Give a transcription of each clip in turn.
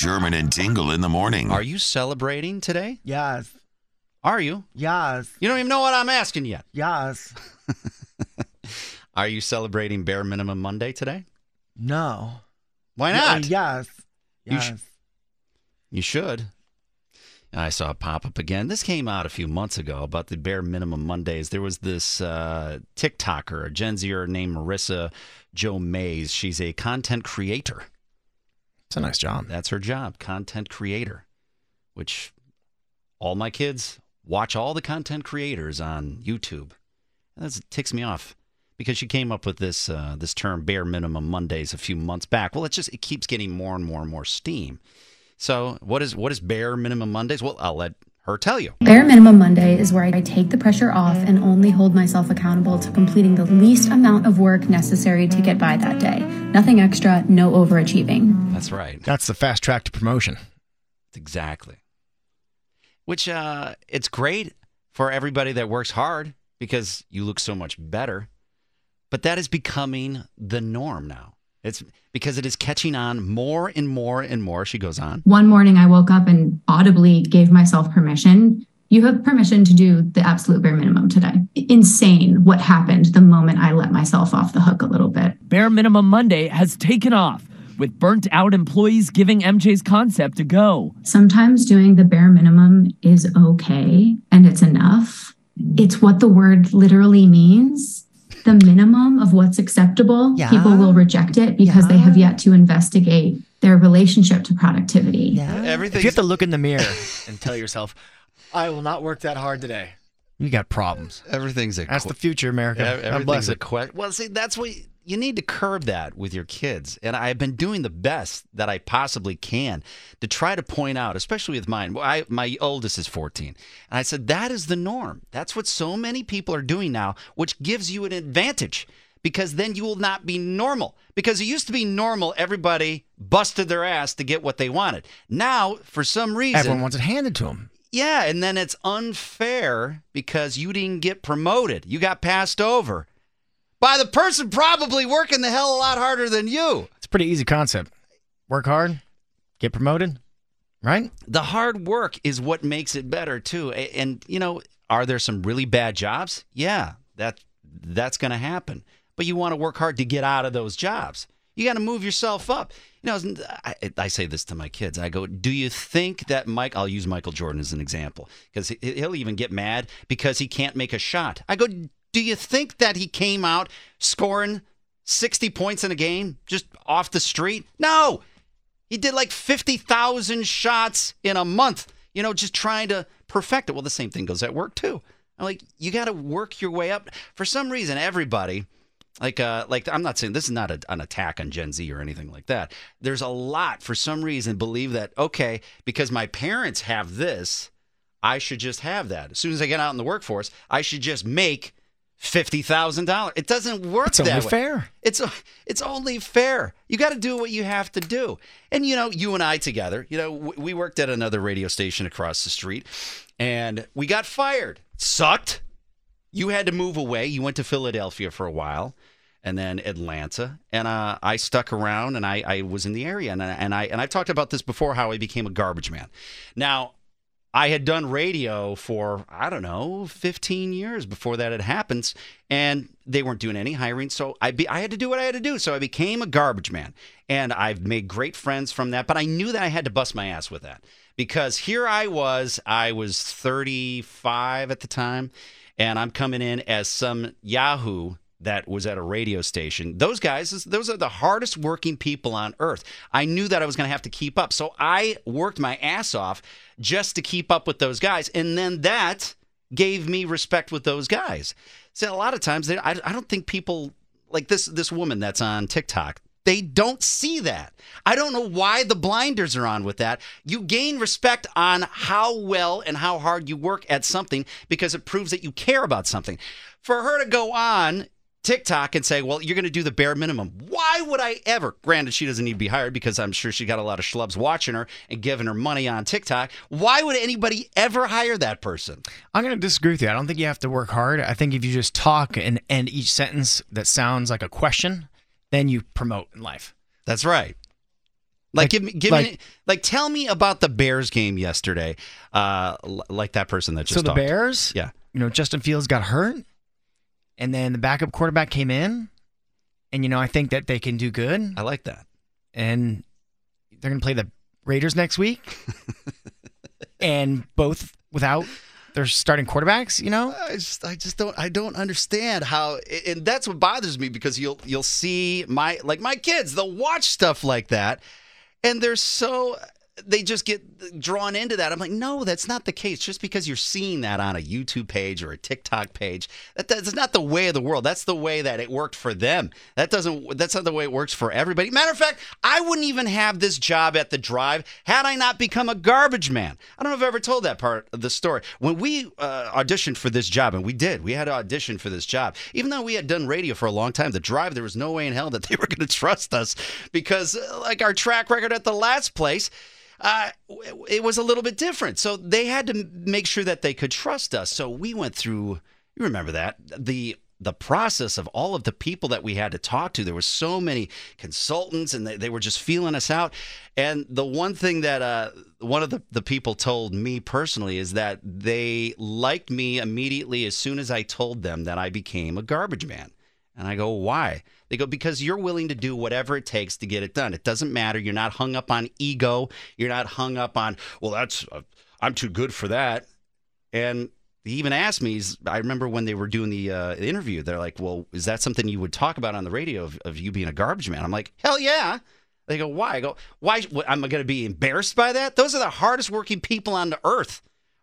Sherman and Tingle in the morning. Are you celebrating today? Yes. Are you? Yes. You don't even know what I'm asking yet. Yes. Are you celebrating Bare Minimum Monday today? No. Why Yeah, not? yes. You Yes. sh- You should. I saw it pop up again. This came out a few months ago about the bare minimum Mondays. There was this uh, TikToker, a Gen Zer named Marisa Jo Mayes. She's a content creator. It's a nice job. That's her job, content creator, which all my kids watch all the content creators on YouTube. That ticks me off because she came up with this uh, this term bare minimum Mondays a few months back. Well, it just it keeps getting more and more and more steam. So, what is what is bare minimum Mondays? Well, I'll let her tell you. Bare Minimum Monday is where I take the pressure off and only hold myself accountable to completing the least amount of work necessary to get by that day. Nothing extra, no overachieving. That's right. That's the fast track to promotion. Exactly. Which uh it's great for everybody that works hard because you look so much better. But that is becoming the norm now. It's because it is catching on more and more and more. She goes on. One morning I woke up and audibly gave myself permission. You have permission to do the absolute bare minimum today. Insane what happened the moment I let myself off the hook a little bit. Bare Minimum Monday has taken off, with burnt out employees giving MJ's concept a go. Sometimes doing the bare minimum is okay and it's enough. It's what the word literally means. The minimum of what's acceptable, Yeah. people will reject it because they have yet to investigate their relationship to productivity. Yeah. Everything you have to look in the mirror and tell yourself, I will not work that hard today, you got problems. everything's a That's que- the future, America. ev- God bless everything's a it. question. Well, see, that's what you need to curb that with your kids. And I've been doing the best that I possibly can to try to point out, especially with mine. Well, I, my oldest is 14. And I said, that is the norm. That's what so many people are doing now, which gives you an advantage because then you will not be normal. Because it used to be normal, everybody busted their ass to get what they wanted. Now, for some reason, Everyone wants it handed to them. yeah, and then it's unfair because you didn't get promoted. You got passed over by the person probably working the hell a lot harder than you. It's a pretty easy concept. Work hard, get promoted, right? The hard work is what makes it better too. And you know, are there some really bad jobs? Yeah, that that's going to happen. But you want to work hard to get out of those jobs. You got to move yourself up. You know, I, I say this to my kids. I go, "Do you think that Mike? I'll use Michael Jordan as an example because he'll even get mad because he can't make a shot." I go, "Do you think that he came out scoring 60 points in a game just off the street? No, he did like 50,000 shots in a month, you know, just trying to perfect it. Well, the same thing goes at work too. I'm like, you got to work your way up. For some reason, everybody, like, uh, like I'm not saying this is not a, an attack on Gen Z or anything like that. There's a lot, for some reason, believe that, okay, because my parents have this, I should just have that. As soon as I get out in the workforce, I should just make $50,000. It doesn't work It's that only way. fair. It's it's only fair. You got to do what you have to do. And you know, you and I together, you know, we worked at another radio station across the street, and we got fired. Sucked. You had to move away. You went to Philadelphia for a while, and then Atlanta. And uh, I stuck around, and I, I was in the area, and I, and I and I've talked about this before. How I became a garbage man. Now. I had done radio for, I don't know, 15 years before that had happened, and they weren't doing any hiring. So I, be, I had to do what I had to do. So I became a garbage man. And I've made great friends from that, but I knew that I had to bust my ass with that because here I was, I was 35 at the time, and I'm coming in as some Yahoo that was at a radio station. Those guys, those are the hardest working people on earth. I knew that I was going to have to keep up. So I worked my ass off just to keep up with those guys. And then that gave me respect with those guys. So a lot of times, they, I, I don't think people like this this woman that's on TikTok They don't see that. I don't know why the blinders are on with that. You gain respect on how well and how hard you work at something because it proves that you care about something. For her to go on TikTok and say, well, you're going to do the bare minimum. Why would I ever? Granted, she doesn't need to be hired because I'm sure she got a lot of schlubs watching her and giving her money on TikTok. Why would anybody ever hire that person? I'm going to disagree with you. I don't think you have to work hard. I think if you just talk and end each sentence that sounds like a question, then you promote in life. That's right. Like, like give me, give like, me, like, tell me about the Bears game yesterday. Uh, like that person that just so the talked. Bears, yeah. You know, Justin Fields got hurt, and then the backup quarterback came in, and you know, I think that they can do good. I like that. And they're going to play the Raiders next week, and both without their starting quarterbacks. You know, I just, I just don't, I don't understand how, and that's what bothers me because you'll, you'll see my, like my kids, they'll watch stuff like that, and they're so they just get drawn into that. I'm like, no, that's not the case. Just because you're seeing that on a YouTube page or a TikTok page, that, that's not the way of the world. That's the way that it worked for them. That doesn't. That's not the way it works for everybody. Matter of fact, I wouldn't even have this job at the Drive had I not become a garbage man. I don't know if I've ever told that part of the story. When we uh, auditioned for this job, and we did, we had to audition for this job. Even though we had done radio for a long time, the Drive, there was no way in hell that they were going to trust us because, uh, like our track record at the last place uh, it was a little bit different. So they had to make sure that they could trust us. So we went through. You remember that the the process of all of the people that we had to talk to. There were so many consultants, and they, they were just feeling us out. And the one thing that uh, one of the, the people told me personally is that they liked me immediately as soon as I told them that I became a garbage man. And I go, why? They go, because you're willing to do whatever it takes to get it done. It doesn't matter. You're not hung up on ego. You're not hung up on, well, that's, uh, I'm too good for that. And he even asked me, I remember when they were doing the uh, interview, they're like, well, is that something you would talk about on the radio of, of you being a garbage man? I'm like, hell yeah. They go, why? I go, why? What, am I going to be embarrassed by that? Those are the hardest working people on the earth.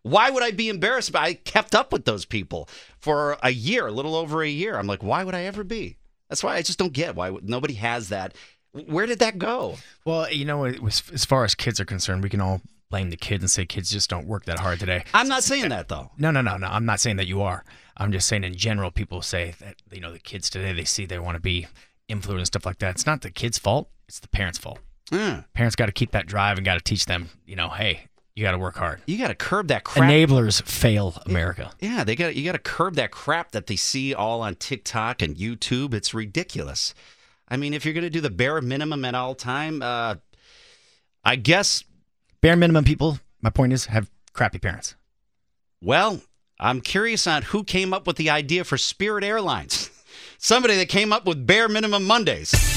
Why would I be embarrassed? I kept up with those people for a year, a little over a year. I'm like, why would I ever be? That's why I just don't get why nobody has that. Where did that go? Well, you know, was, as far as kids are concerned, we can all blame the kids and say kids just don't work that hard today. I'm not saying that though. No, no, no, no. I'm not saying that you are. I'm just saying in general, people say that you know the kids today they see they want to be influenced and stuff like that. It's not the kids' fault. It's the parents' fault. Mm. Parents got to keep that drive and got to teach them. You know, hey, you got to work hard. You got to curb that crap. Enablers fail America. Yeah, they got you got to curb that crap that they see all on TikTok and YouTube. It's ridiculous. I mean, if you're going to do the bare minimum at all time, uh, I guess bare minimum people. My point is, have crappy parents. Well, I'm curious on who came up with the idea for Spirit Airlines. Somebody that came up with bare minimum Mondays.